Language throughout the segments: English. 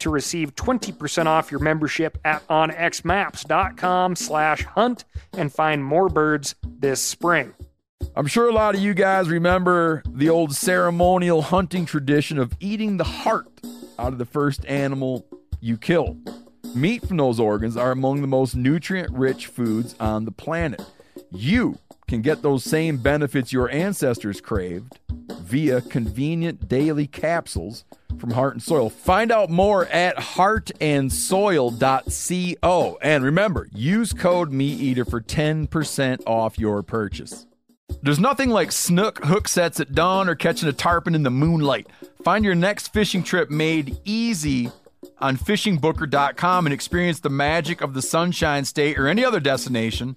to receive 20% off your membership at onxmaps.com slash hunt and find more birds this spring. I'm sure a lot of you guys remember the old ceremonial hunting tradition of eating the heart out of the first animal you kill. Meat from those organs are among the most nutrient rich foods on the planet. You can get those same benefits your ancestors craved via convenient daily capsules from Heart and Soil. Find out more at heartandsoil.co. And remember, use code MeatEater for 10% off your purchase. There's nothing like snook hook sets at dawn or catching a tarpon in the moonlight. Find your next fishing trip made easy on fishingbooker.com and experience the magic of the Sunshine State or any other destination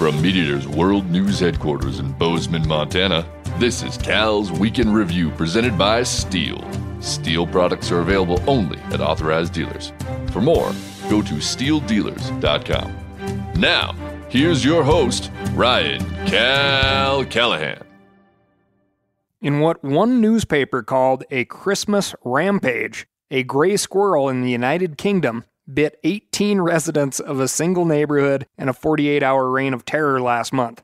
From MeatEater's World News Headquarters in Bozeman, Montana, this is Cal's Weekend Review presented by Stihl. Stihl products are available only at authorized dealers. For more, go to stihldealers.com. Now, here's your host, Ryan Cal Callahan. In what one newspaper called a Christmas rampage, a gray squirrel in the United Kingdom bit 18 residents of a single neighborhood in a 48 hour reign of terror last month.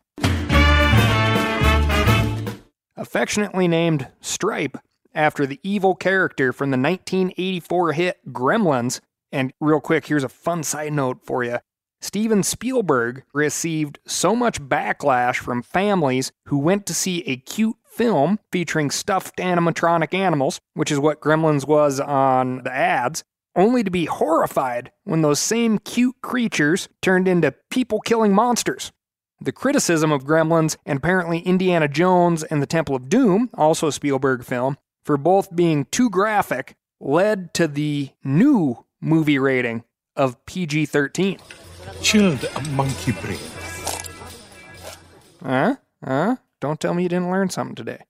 Affectionately named Stripe after the evil character from the 1984 hit Gremlins. And real quick, here's a fun side note for you. Steven Spielberg received so much backlash from families who went to see a cute film featuring stuffed animatronic animals, which is what Gremlins was on the ads, only to be horrified when those same cute creatures turned into people killing monsters. The criticism of Gremlins and apparently Indiana Jones and the Temple of Doom, also a Spielberg film, for both being too graphic led to the new movie rating of PG 13. Chilled a monkey brain. Huh? Huh? Don't tell me you didn't learn something today.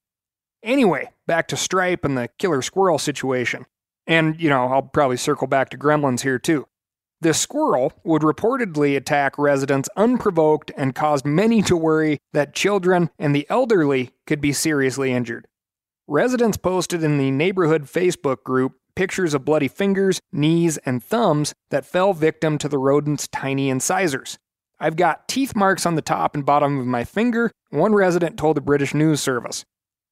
Anyway, back to Stripe and the killer squirrel situation. And, you know, I'll probably circle back to gremlins here too. The squirrel would reportedly attack residents unprovoked and caused many to worry that children and the elderly could be seriously injured. Residents posted in the neighborhood Facebook group pictures of bloody fingers, knees, and thumbs that fell victim to the rodent's tiny incisors. I've got teeth marks on the top and bottom of my finger, one resident told the British news service.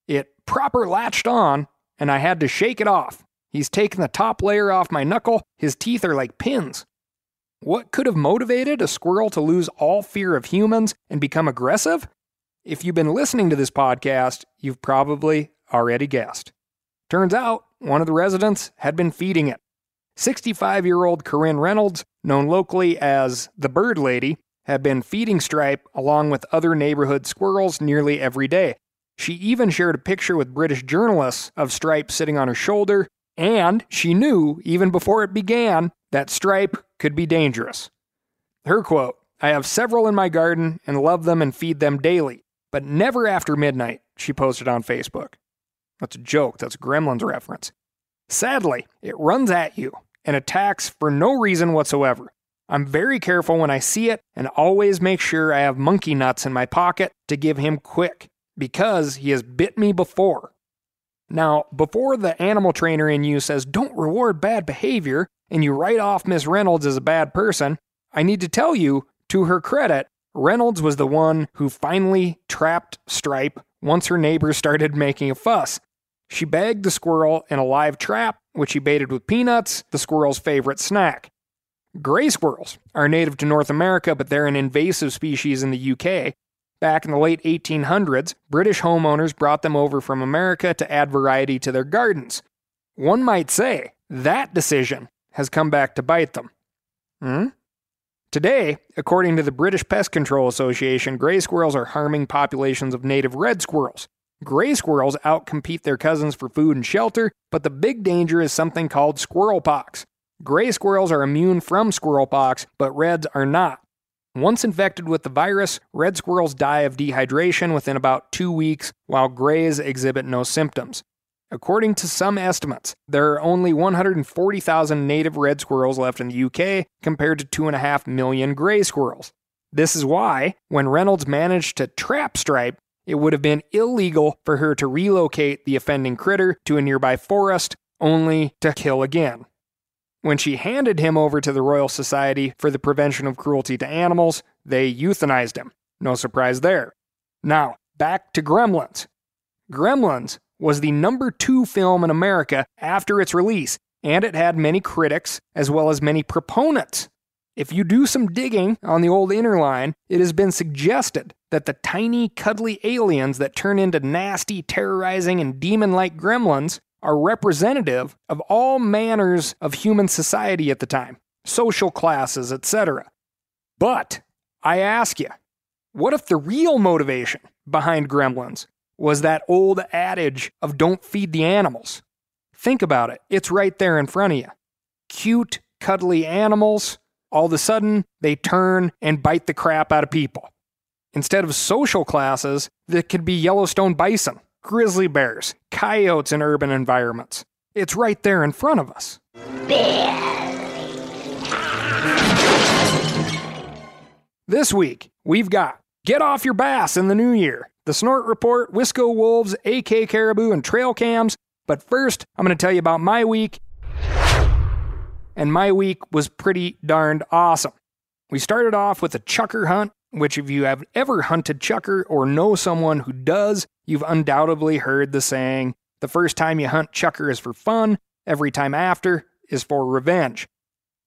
It proper latched on, and I had to shake it off. He's taken the top layer off my knuckle, his teeth are like pins. What could have motivated a squirrel to lose all fear of humans and become aggressive? If you've been listening to this podcast, you've probably already guessed. Turns out, one of the residents had been feeding it. 65 year old Corinne Reynolds, known locally as the Bird Lady, had been feeding Stripe along with other neighborhood squirrels nearly every day. She even shared a picture with British journalists of Stripe sitting on her shoulder and she knew, even before it began, that Stripe could be dangerous. Her quote I have several in my garden and love them and feed them daily, but never after midnight, she posted on Facebook. That's a joke, that's a Gremlins reference. Sadly, it runs at you and attacks for no reason whatsoever. I'm very careful when I see it and always make sure I have monkey nuts in my pocket to give him quick because he has bit me before now, before the animal trainer in you says, don't reward bad behavior, and you write off Miss Reynolds as a bad person, I need to tell you, to her credit, Reynolds was the one who finally trapped Stripe once her neighbors started making a fuss. She bagged the squirrel in a live trap, which he baited with peanuts, the squirrel's favorite snack. Gray squirrels are native to North America, but they're an invasive species in the UK. Back in the late 1800s, British homeowners brought them over from America to add variety to their gardens. One might say that decision has come back to bite them. Hmm? Today, according to the British Pest Control Association, gray squirrels are harming populations of native red squirrels. Gray squirrels outcompete their cousins for food and shelter, but the big danger is something called squirrel pox. Gray squirrels are immune from squirrel pox, but reds are not. Once infected with the virus, red squirrels die of dehydration within about two weeks, while grays exhibit no symptoms. According to some estimates, there are only 140,000 native red squirrels left in the UK compared to 2.5 million gray squirrels. This is why, when Reynolds managed to trap Stripe, it would have been illegal for her to relocate the offending critter to a nearby forest, only to kill again. When she handed him over to the Royal Society for the Prevention of Cruelty to Animals, they euthanized him. No surprise there. Now, back to Gremlins. Gremlins was the number two film in America after its release, and it had many critics as well as many proponents. If you do some digging on the old inner line, it has been suggested that the tiny, cuddly aliens that turn into nasty, terrorizing, and demon like gremlins are representative of all manners of human society at the time, social classes, etc. But I ask you, what if the real motivation behind gremlins was that old adage of don't feed the animals? Think about it, it's right there in front of you. Cute, cuddly animals, all of a sudden, they turn and bite the crap out of people. Instead of social classes, that could be Yellowstone bison grizzly bears, coyotes in urban environments. It's right there in front of us. This week, we've got Get Off Your Bass in the New Year, the Snort Report, Wisco Wolves, AK Caribou, and trail cams. But first, I'm going to tell you about my week. And my week was pretty darned awesome. We started off with a chukar hunt which, if you have ever hunted chukar or know someone who does, you've undoubtedly heard the saying the first time you hunt chukar is for fun, every time after is for revenge.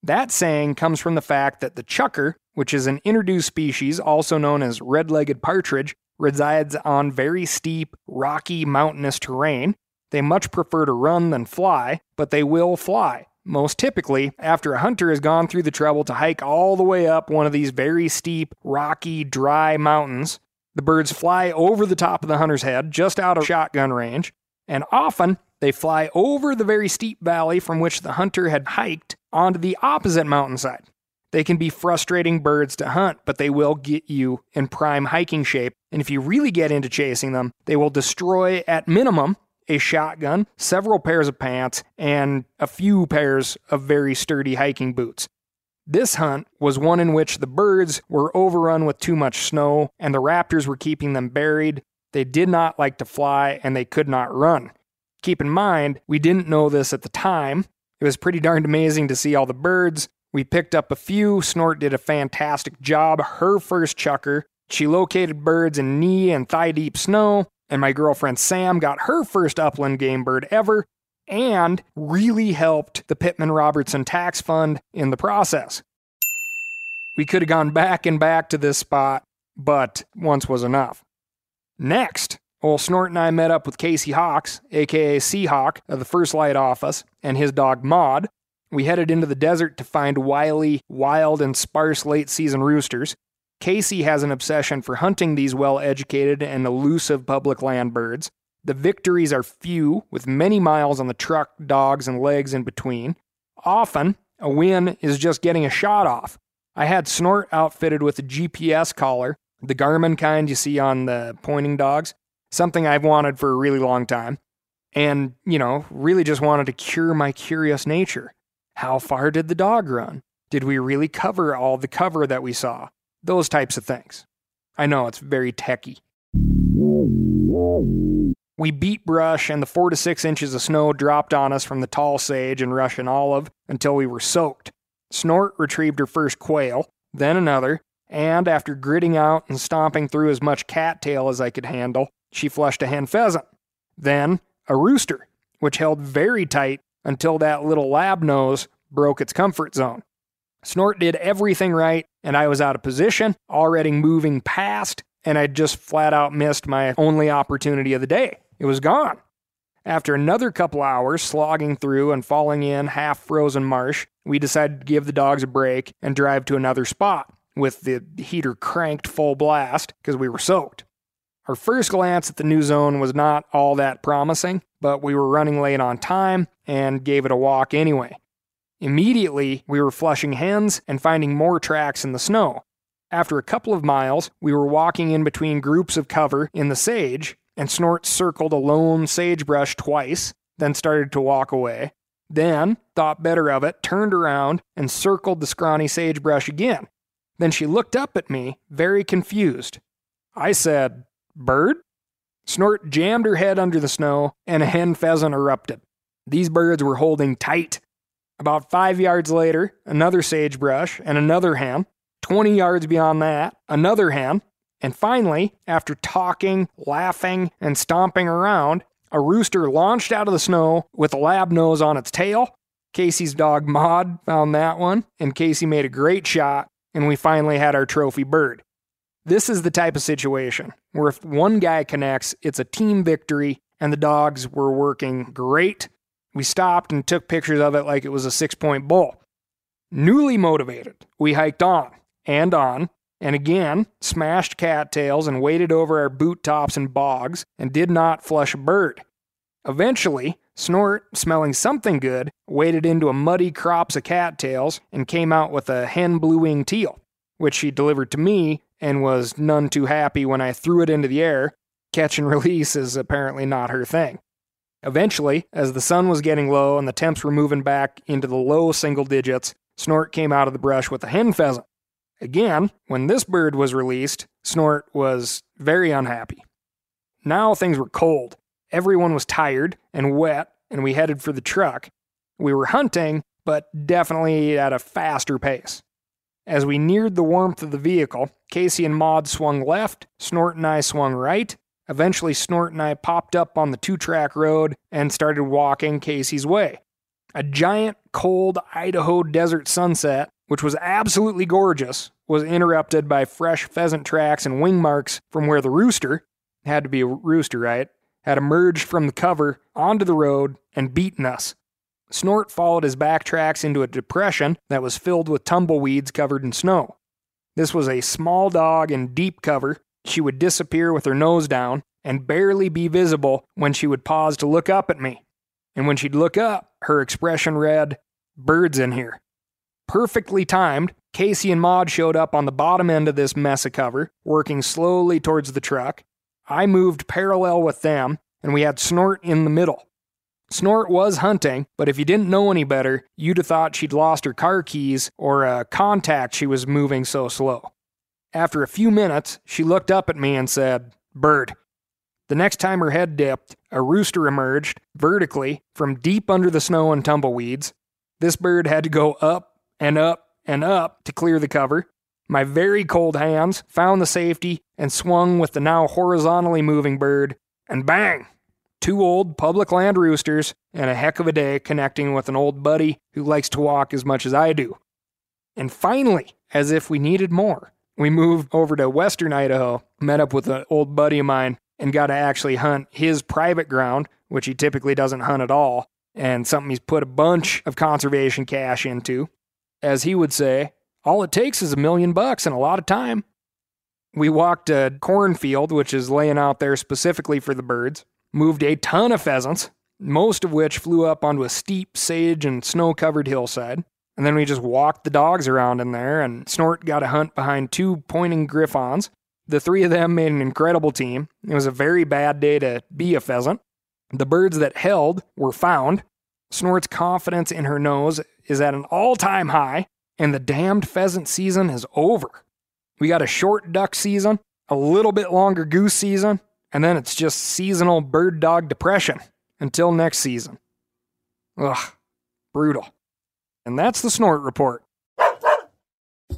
That saying comes from the fact that the chukar, which is an introduced species also known as red legged partridge, resides on very steep, rocky, mountainous terrain. They much prefer to run than fly, but they will fly. Most typically, after a hunter has gone through the trouble to hike all the way up one of these very steep, rocky, dry mountains, the birds fly over the top of the hunter's head, just out of shotgun range, and often they fly over the very steep valley from which the hunter had hiked onto the opposite mountainside. They can be frustrating birds to hunt, but they will get you in prime hiking shape. And if you really get into chasing them, they will destroy at minimum a shotgun, several pairs of pants, and a few pairs of very sturdy hiking boots. This hunt was one in which the birds were overrun with too much snow and the raptors were keeping them buried. They did not like to fly and they could not run. Keep in mind, we didn't know this at the time. It was pretty darned amazing to see all the birds. We picked up a few. Snort did a fantastic job. Her first chukar. She located birds in knee and thigh deep snow and my girlfriend Sam got her first upland game bird ever and really helped the Pittman Robertson Tax Fund in the process. We could have gone back and back to this spot, but once was enough. Next, old Snort and I met up with Casey Hawks, aka Seahawk, of the First Light office, and his dog Maud. We headed into the desert to find wily, wild, and sparse late season roosters. Casey has an obsession for hunting these well educated and elusive public land birds. The victories are few, with many miles on the truck, dogs, and legs in between. Often, a win is just getting a shot off. I had Snort outfitted with a GPS collar, the Garmin kind you see on the pointing dogs, something I've wanted for a really long time. And, you know, really just wanted to cure my curious nature. How far did the dog run? Did we really cover all the cover that we saw? Those types of things. I know it's very techy. We beat brush, and the four to six inches of snow dropped on us from the tall sage and Russian olive until we were soaked. Snort retrieved her first quail, then another, and after gritting out and stomping through as much cattail as I could handle, she flushed a hen pheasant. Then a rooster, which held very tight until that little lab nose broke its comfort zone. Snort did everything right, and I was out of position, already moving past, and I'd just flat out missed my only opportunity of the day. It was gone. After another couple hours slogging through and falling in half frozen marsh, we decided to give the dogs a break and drive to another spot with the heater cranked full blast because we were soaked. Our first glance at the new zone was not all that promising, but we were running late on time and gave it a walk anyway. Immediately, we were flushing hens and finding more tracks in the snow. After a couple of miles, we were walking in between groups of cover in the sage, and Snort circled a lone sagebrush twice, then started to walk away. Then, thought better of it, turned around and circled the scrawny sagebrush again. Then she looked up at me, very confused. I said, Bird? Snort jammed her head under the snow, and a hen pheasant erupted. These birds were holding tight. About five yards later, another sagebrush and another hen. 20 yards beyond that, another hen. And finally, after talking, laughing, and stomping around, a rooster launched out of the snow with a lab nose on its tail. Casey's dog Maud found that one, and Casey made a great shot, and we finally had our trophy bird. This is the type of situation where if one guy connects, it's a team victory, and the dogs were working great. We stopped and took pictures of it like it was a six point bull. Newly motivated, we hiked on and on, and again smashed cattails and waded over our boot tops and bogs and did not flush a bird. Eventually, Snort, smelling something good, waded into a muddy crops of cattails and came out with a hen blue wing teal, which she delivered to me and was none too happy when I threw it into the air. Catch and release is apparently not her thing. Eventually, as the sun was getting low and the temps were moving back into the low single digits, Snort came out of the brush with a hen pheasant. Again, when this bird was released, Snort was very unhappy. Now things were cold. Everyone was tired and wet, and we headed for the truck. We were hunting, but definitely at a faster pace. As we neared the warmth of the vehicle, Casey and Maud swung left, Snort and I swung right. Eventually, Snort and I popped up on the two track road and started walking Casey's way. A giant, cold Idaho desert sunset, which was absolutely gorgeous, was interrupted by fresh pheasant tracks and wing marks from where the rooster had to be a rooster, right? Had emerged from the cover onto the road and beaten us. Snort followed his back tracks into a depression that was filled with tumbleweeds covered in snow. This was a small dog in deep cover. She would disappear with her nose down and barely be visible when she would pause to look up at me. And when she'd look up, her expression read, Birds in here. Perfectly timed, Casey and Maud showed up on the bottom end of this mess of cover, working slowly towards the truck. I moved parallel with them, and we had Snort in the middle. Snort was hunting, but if you didn't know any better, you'd have thought she'd lost her car keys or a contact she was moving so slow. After a few minutes, she looked up at me and said, Bird. The next time her head dipped, a rooster emerged, vertically, from deep under the snow and tumbleweeds. This bird had to go up and up and up to clear the cover. My very cold hands found the safety and swung with the now horizontally moving bird, and bang! two old public land roosters, and a heck of a day connecting with an old buddy who likes to walk as much as I do. And finally, as if we needed more, we moved over to western Idaho, met up with an old buddy of mine, and got to actually hunt his private ground, which he typically doesn't hunt at all, and something he's put a bunch of conservation cash into. As he would say, all it takes is a million bucks and a lot of time. We walked a cornfield, which is laying out there specifically for the birds, moved a ton of pheasants, most of which flew up onto a steep sage and snow covered hillside. And then we just walked the dogs around in there, and Snort got a hunt behind two pointing griffons. The three of them made an incredible team. It was a very bad day to be a pheasant. The birds that held were found. Snort's confidence in her nose is at an all time high, and the damned pheasant season is over. We got a short duck season, a little bit longer goose season, and then it's just seasonal bird dog depression until next season. Ugh, brutal. And that's the Snort Report.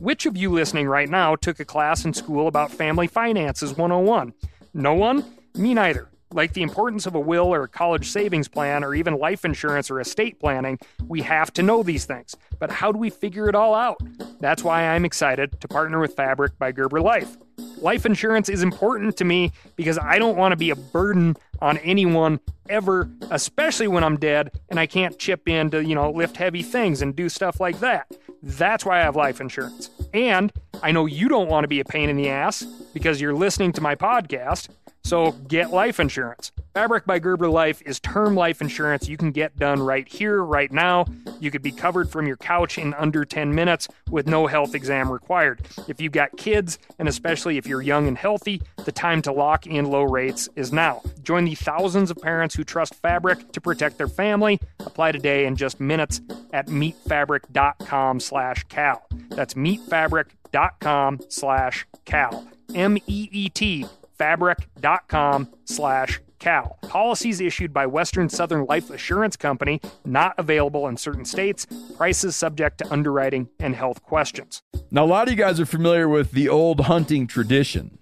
Which of you listening right now took a class in school about Family Finances 101? No one? Me neither. Like the importance of a will or a college savings plan or even life insurance or estate planning, we have to know these things. But how do we figure it all out? That's why I'm excited to partner with Fabric by Gerber Life. Life insurance is important to me because I don't want to be a burden on anyone ever, especially when I'm dead and I can't chip in to, you know, lift heavy things and do stuff like that. That's why I have life insurance. And I know you don't want to be a pain in the ass because you're listening to my podcast. So get life insurance. Fabric by Gerber Life is term life insurance you can get done right here, right now. You could be covered from your couch in under 10 minutes with no health exam required. If you've got kids, and especially if you're young and healthy, the time to lock in low rates is now. Join the thousands of parents who trust Fabric to protect their family. Apply today in just minutes at meetfabric.com slash cal. That's meetfabric.com slash cal. M-E-E-T fabric.com slash cal. Policies issued by Western Southern Life Assurance Company, not available in certain states. Prices subject to underwriting and health questions. Now, a lot of you guys are familiar with the old hunting tradition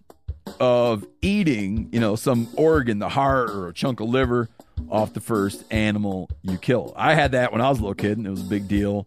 of eating, you know, some organ, the heart or a chunk of liver off the first animal you kill. I had that when I was a little kid, and it was a big deal.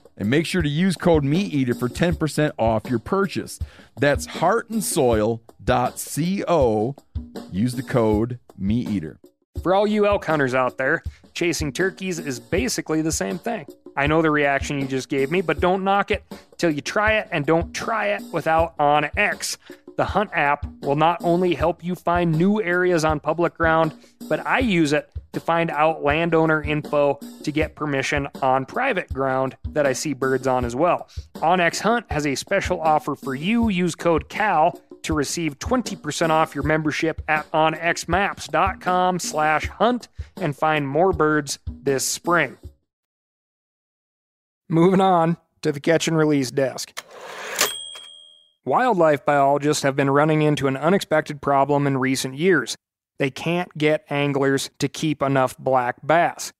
and make sure to use code MeatEater for 10% off your purchase. That's heartandsoil.co. Use the code MeatEater. For all you elk hunters out there, chasing turkeys is basically the same thing. I know the reaction you just gave me, but don't knock it till you try it and don't try it without OnX. The Hunt app will not only help you find new areas on public ground, but I use it to find out landowner info to get permission on private ground that I see birds on as well. OnX Hunt has a special offer for you. Use code CAL to receive 20% off your membership at onxmaps.com slash hunt and find more birds this spring. Moving on to the catch and release desk. Wildlife biologists have been running into an unexpected problem in recent years. They can't get anglers to keep enough black bass.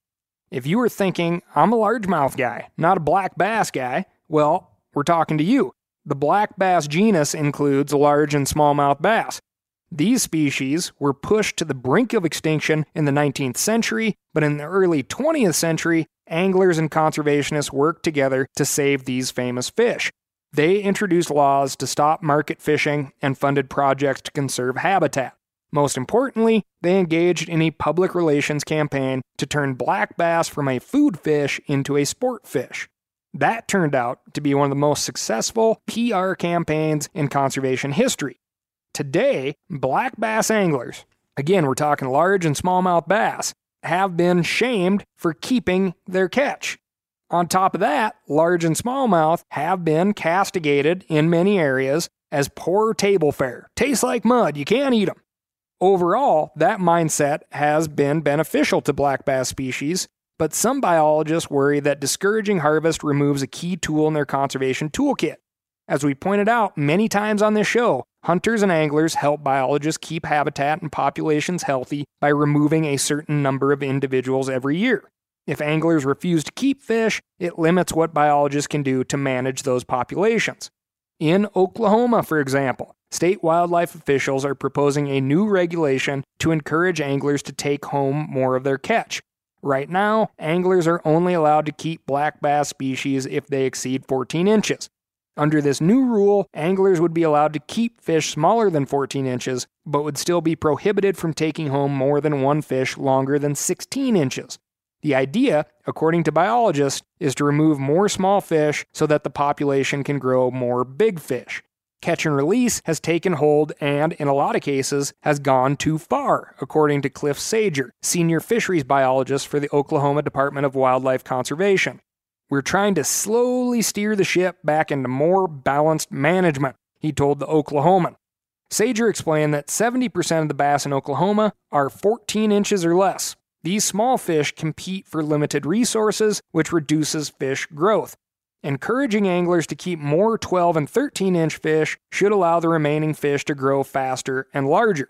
If you were thinking, I'm a largemouth guy, not a black bass guy, well, we're talking to you. The black bass genus includes large and smallmouth bass. These species were pushed to the brink of extinction in the 19th century, but in the early 20th century, anglers and conservationists worked together to save these famous fish. They introduced laws to stop market fishing and funded projects to conserve habitat. Most importantly, they engaged in a public relations campaign to turn black bass from a food fish into a sport fish. That turned out to be one of the most successful PR campaigns in conservation history. Today, black bass anglers, again, we're talking large and smallmouth bass, have been shamed for keeping their catch. On top of that, large and smallmouth have been castigated in many areas as poor table fare. Tastes like mud, you can't eat them. Overall, that mindset has been beneficial to black bass species, but some biologists worry that discouraging harvest removes a key tool in their conservation toolkit. As we pointed out many times on this show, hunters and anglers help biologists keep habitat and populations healthy by removing a certain number of individuals every year. If anglers refuse to keep fish, it limits what biologists can do to manage those populations. In Oklahoma, for example, state wildlife officials are proposing a new regulation to encourage anglers to take home more of their catch. Right now, anglers are only allowed to keep black bass species if they exceed 14 inches. Under this new rule, anglers would be allowed to keep fish smaller than 14 inches, but would still be prohibited from taking home more than one fish longer than 16 inches. The idea, according to biologists, is to remove more small fish so that the population can grow more big fish. catch and release has taken hold and, in a lot of cases, has gone too far, according to Cliff Sager, senior fisheries biologist for the Oklahoma Department of Wildlife Conservation. We're trying to slowly steer the ship back into more balanced management, he told the Oklahoman. Sager explained that 70% of the bass in Oklahoma are 14 inches or less. These small fish compete for limited resources, which reduces fish growth. Encouraging anglers to keep more 12 and 13 inch fish should allow the remaining fish to grow faster and larger.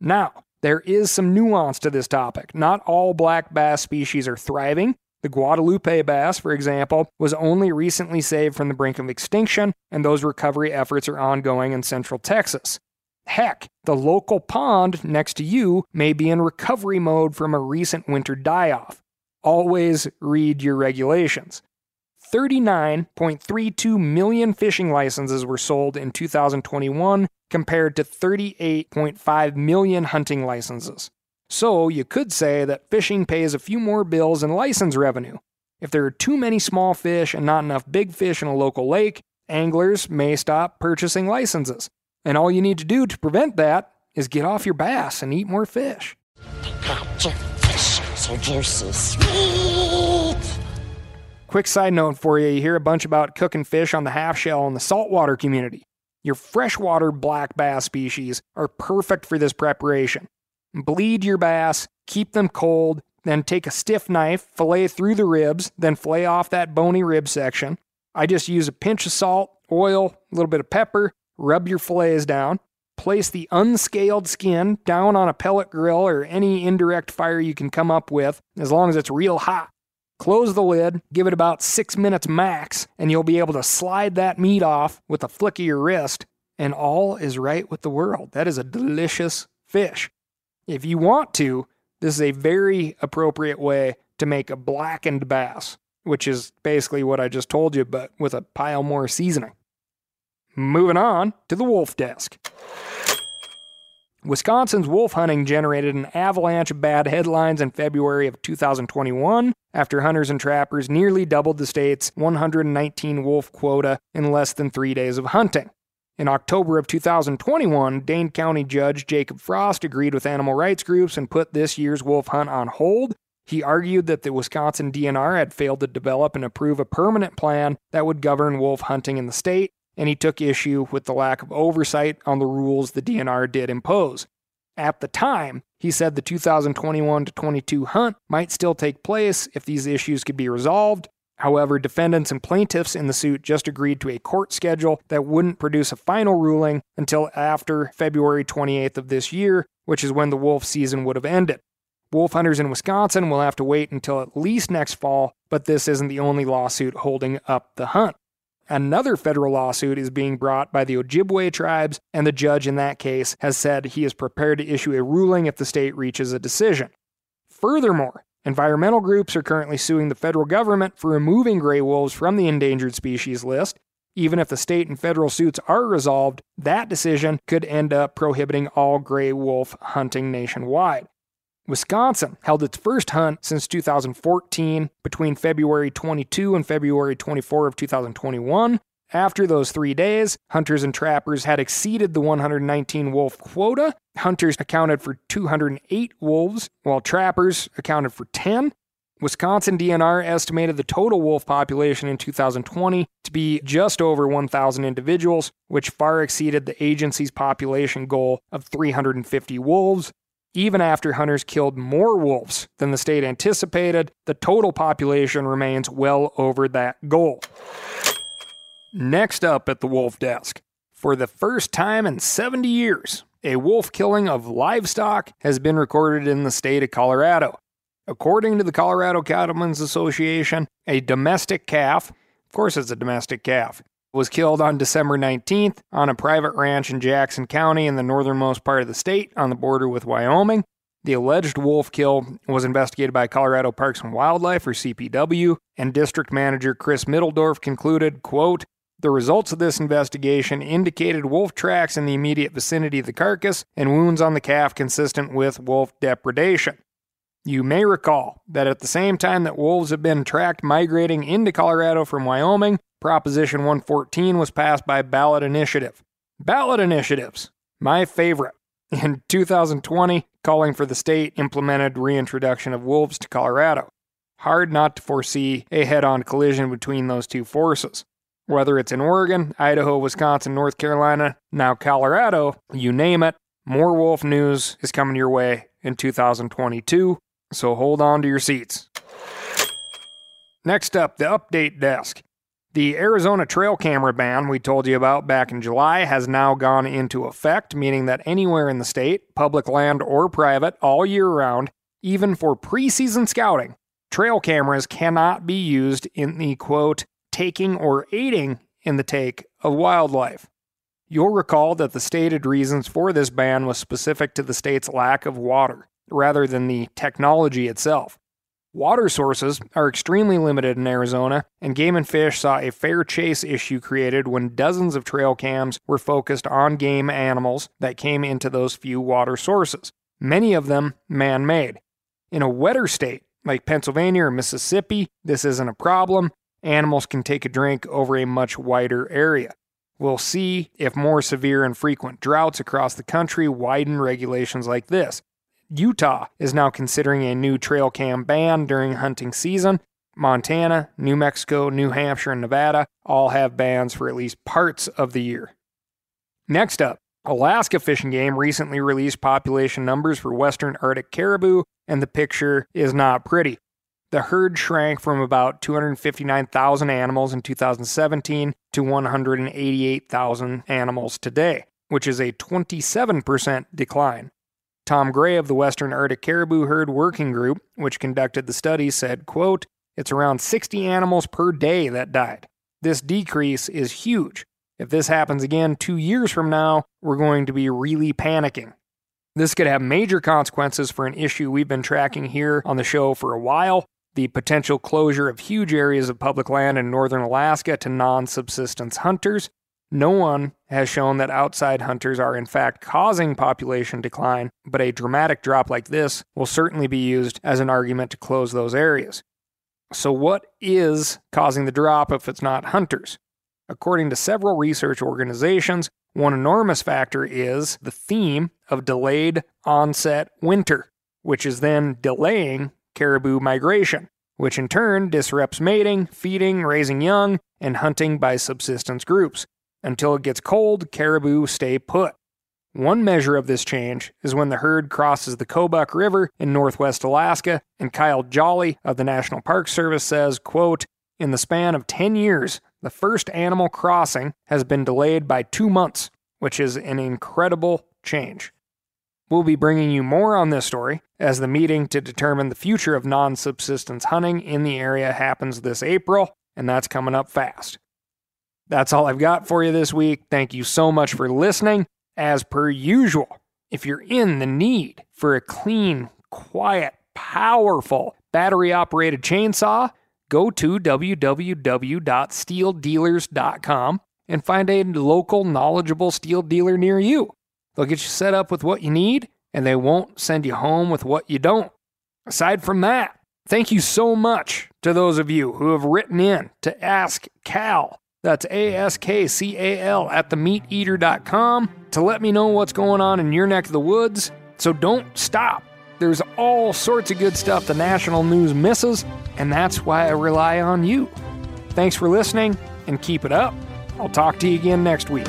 Now, there is some nuance to this topic. Not all black bass species are thriving. The Guadalupe bass, for example, was only recently saved from the brink of extinction, and those recovery efforts are ongoing in central Texas. Heck, the local pond next to you may be in recovery mode from a recent winter die off. Always read your regulations. 39.32 million fishing licenses were sold in 2021 compared to 38.5 million hunting licenses. So you could say that fishing pays a few more bills in license revenue. If there are too many small fish and not enough big fish in a local lake, anglers may stop purchasing licenses. And all you need to do to prevent that is get off your bass and eat more fish. Quick side note for you you hear a bunch about cooking fish on the half shell in the saltwater community. Your freshwater black bass species are perfect for this preparation. Bleed your bass, keep them cold, then take a stiff knife, fillet through the ribs, then fillet off that bony rib section. I just use a pinch of salt, oil, a little bit of pepper, rub your fillets down. Place the unscaled skin down on a pellet grill or any indirect fire you can come up with, as long as it's real hot. Close the lid, give it about six minutes max, and you'll be able to slide that meat off with a flick of your wrist, and all is right with the world. That is a delicious fish. If you want to, this is a very appropriate way to make a blackened bass, which is basically what I just told you, but with a pile more seasoning. Moving on to the wolf desk. Wisconsin's wolf hunting generated an avalanche of bad headlines in February of 2021 after hunters and trappers nearly doubled the state's 119 wolf quota in less than three days of hunting. In October of 2021, Dane County Judge Jacob Frost agreed with animal rights groups and put this year's wolf hunt on hold. He argued that the Wisconsin DNR had failed to develop and approve a permanent plan that would govern wolf hunting in the state, and he took issue with the lack of oversight on the rules the DNR did impose. At the time, he said the 2021 22 hunt might still take place if these issues could be resolved, However, defendants and plaintiffs in the suit just agreed to a court schedule that wouldn't produce a final ruling until after February 28th of this year, which is when the wolf season would have ended. Wolf hunters in Wisconsin will have to wait until at least next fall, but this isn't the only lawsuit holding up the hunt. Another federal lawsuit is being brought by the Ojibwe tribes, and the judge in that case has said he is prepared to issue a ruling if the state reaches a decision. Furthermore, Environmental groups are currently suing the federal government for removing gray wolves from the endangered species list. Even if the state and federal suits are resolved, that decision could end up prohibiting all gray wolf hunting nationwide. Wisconsin held its first hunt since 2014 between February 22 and February 24 of 2021 after those three days, hunters and trappers had exceeded the 119 wolf quota. Hunters accounted for 208 wolves, while trappers accounted for 10. Wisconsin DNR estimated the total wolf population in 2020 to be just over 1,000 individuals, which far exceeded the agency's population goal of 350 wolves. Even after hunters killed more wolves than the state anticipated, the total population remains well over that goal. Next up at the wolf desk, for the first time in 70 years, a wolf killing of livestock has been recorded in the state of Colorado. According to the Colorado Cattlemen's Association, a domestic calf, of course it's a domestic calf, was killed on December 19th on a private ranch in Jackson County in the northernmost part of the state on the border with Wyoming. The alleged wolf kill was investigated by Colorado Parks and Wildlife or CPW, and district manager Chris Middledorf concluded, quote, the results of this investigation indicated wolf tracks in the immediate vicinity of the carcass and wounds on the calf consistent with wolf depredation. You may recall that at the same time that wolves have been tracked migrating into Colorado from Wyoming, Proposition 114 was passed by ballot initiative. Ballot initiatives. My favorite. In 2020, calling for the state implemented reintroduction of wolves to Colorado. Hard not to foresee a head on collision between those two forces. Whether it's in Oregon, Idaho, Wisconsin, North Carolina, now Colorado, you name it, more wolf news is coming your way in 2022, so hold on to your seats. Next up, the update desk. The Arizona trail camera ban we told you about back in July has now gone into effect, meaning that anywhere in the state, public land or private, all year round, even for preseason scouting, trail cameras cannot be used in the quote, taking or aiding in the take of wildlife. You'll recall that the stated reasons for this ban was specific to the state's lack of water, rather than the technology itself. Water sources are extremely limited in Arizona, and Game and Fish saw a fair chase issue created when dozens of trail cams were focused on game animals that came into those few water sources, many of them man made. In a wetter state like Pennsylvania or Mississippi, this isn't a problem. Animals can take a drink over a much wider area. We'll see if more severe and frequent droughts across the country widen regulations like this. Utah is now considering a new trail cam ban during hunting season. Montana, New Mexico, New Hampshire, and Nevada all have bans for at least parts of the year. Next up, Alaska Fish and Game recently released population numbers for western Arctic caribou, and the picture is not pretty. The herd shrank from about 259,000 animals in 2017 to 188,000 animals today, which is a 27% decline. Tom Gray of the Western Arctic Caribou Herd Working Group, which conducted the study, said, quote, It's around 60 animals per day that died. This decrease is huge. If this happens again two years from now, we're going to be really panicking. This could have major consequences for an issue we've been tracking here on the show for a while the potential closure of huge areas of public land in northern Alaska to non subsistence hunters, no one has shown that outside hunters are in fact causing population decline, but a dramatic drop like this will certainly be used as an argument to close those areas. So, what is causing the drop if it's not hunters? According to several research organizations, one enormous factor is the theme of delayed onset winter, which is then delaying caribou migration, which in turn disrupts mating, feeding, raising young, and hunting by subsistence groups. Until it gets cold, caribou stay put. One measure of this change is when the herd crosses the Kobuk River in northwest Alaska, and Kyle Joly of the National Park Service says, quote, In the span of 10 years, the first animal crossing has been delayed by two months, which is an incredible change. We'll be bringing you more on this story as the meeting to determine the future of non subsistence hunting in the area happens this April, and that's coming up fast. That's all I've got for you this week. Thank you so much for listening. As per usual, if you're in the need for a clean, quiet, powerful, battery operated chainsaw, go to www.stihldealers.com and find a local, knowledgeable Stihl dealer near you. They'll get you set up with what you need, and they won't send you home with what you don't. Aside from that, thank you so much to those of you who have written in to ask Cal that's A S K C A L at themeateater.com to let me know what's going on in your neck of the woods. So don't stop. There's all sorts of good stuff the national news misses, and that's why I rely on you. Thanks for listening and keep it up. I'll talk to you again next week.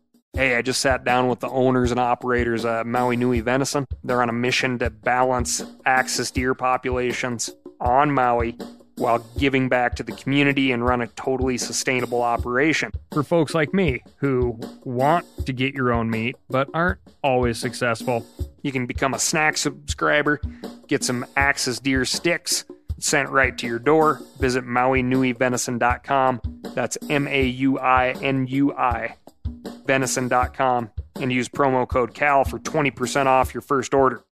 Hey, I just sat down with the owners and operators of Maui Nui Venison. They're on a mission to balance axis deer populations on Maui while giving back to the community and run a totally sustainable operation. For folks like me who want to get your own meat but aren't always successful, you can become a snack subscriber, get some Axis deer sticks sent right to your door. Visit MauiNuiVenison.com. That's M A U I N U I venison.com and use promo code CAL for 20% off your first order.